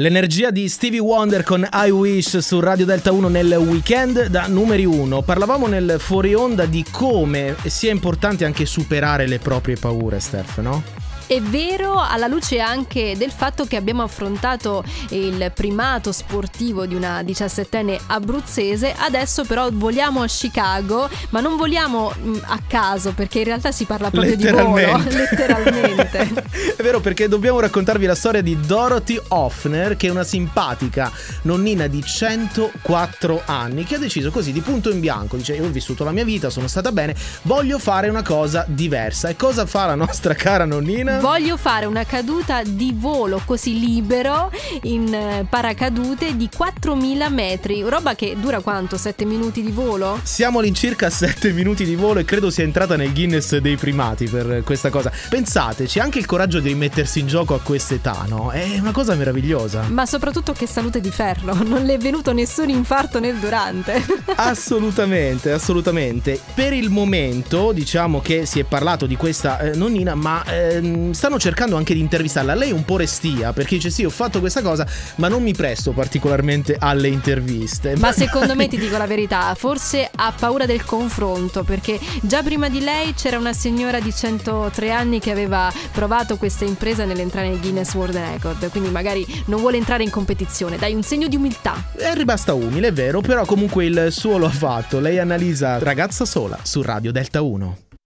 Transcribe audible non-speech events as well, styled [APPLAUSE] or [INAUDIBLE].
L'energia di Stevie Wonder con I Wish su Radio Delta 1 nel weekend da numeri 1. Parlavamo nel fuori onda di come sia importante anche superare le proprie paure, Steph, no? È vero alla luce anche del fatto che abbiamo affrontato il primato sportivo di una 17enne abruzzese, adesso però voliamo a Chicago, ma non voliamo mm, a caso perché in realtà si parla proprio di volo, [LAUGHS] letteralmente. è vero perché dobbiamo raccontarvi la storia di Dorothy Hoffner, che è una simpatica nonnina di 104 anni che ha deciso così di punto in bianco, dice io ho vissuto la mia vita, sono stata bene, voglio fare una cosa diversa. E cosa fa la nostra cara nonnina? Voglio fare una caduta di volo così libero in eh, paracadute di 4000 metri, roba che dura quanto? 7 minuti di volo? Siamo all'incirca a 7 minuti di volo e credo sia entrata nel Guinness dei primati per questa cosa. Pensate, c'è anche il coraggio di mettersi in gioco a quest'età, no? È una cosa meravigliosa. Ma soprattutto che salute di ferro, [LAUGHS] non le è venuto nessun infarto nel durante. [LAUGHS] assolutamente, assolutamente. Per il momento, diciamo che si è parlato di questa eh, nonnina, ma eh, stanno cercando anche di intervistarla. Lei è un po' restia perché dice sì, ho fatto questa cosa, ma non mi presto particolarmente alle interviste. Ma secondo me ti dico la verità, forse ha paura del confronto perché già prima di lei c'era una signora di 103 anni che aveva provato questa impresa nell'entrare nel Guinness World Record, quindi magari non vuole entrare in competizione. Dai, un segno di umiltà. È rimasta umile, è vero, però comunque il suo lo ha fatto. Lei analizza ragazza sola su Radio Delta 1.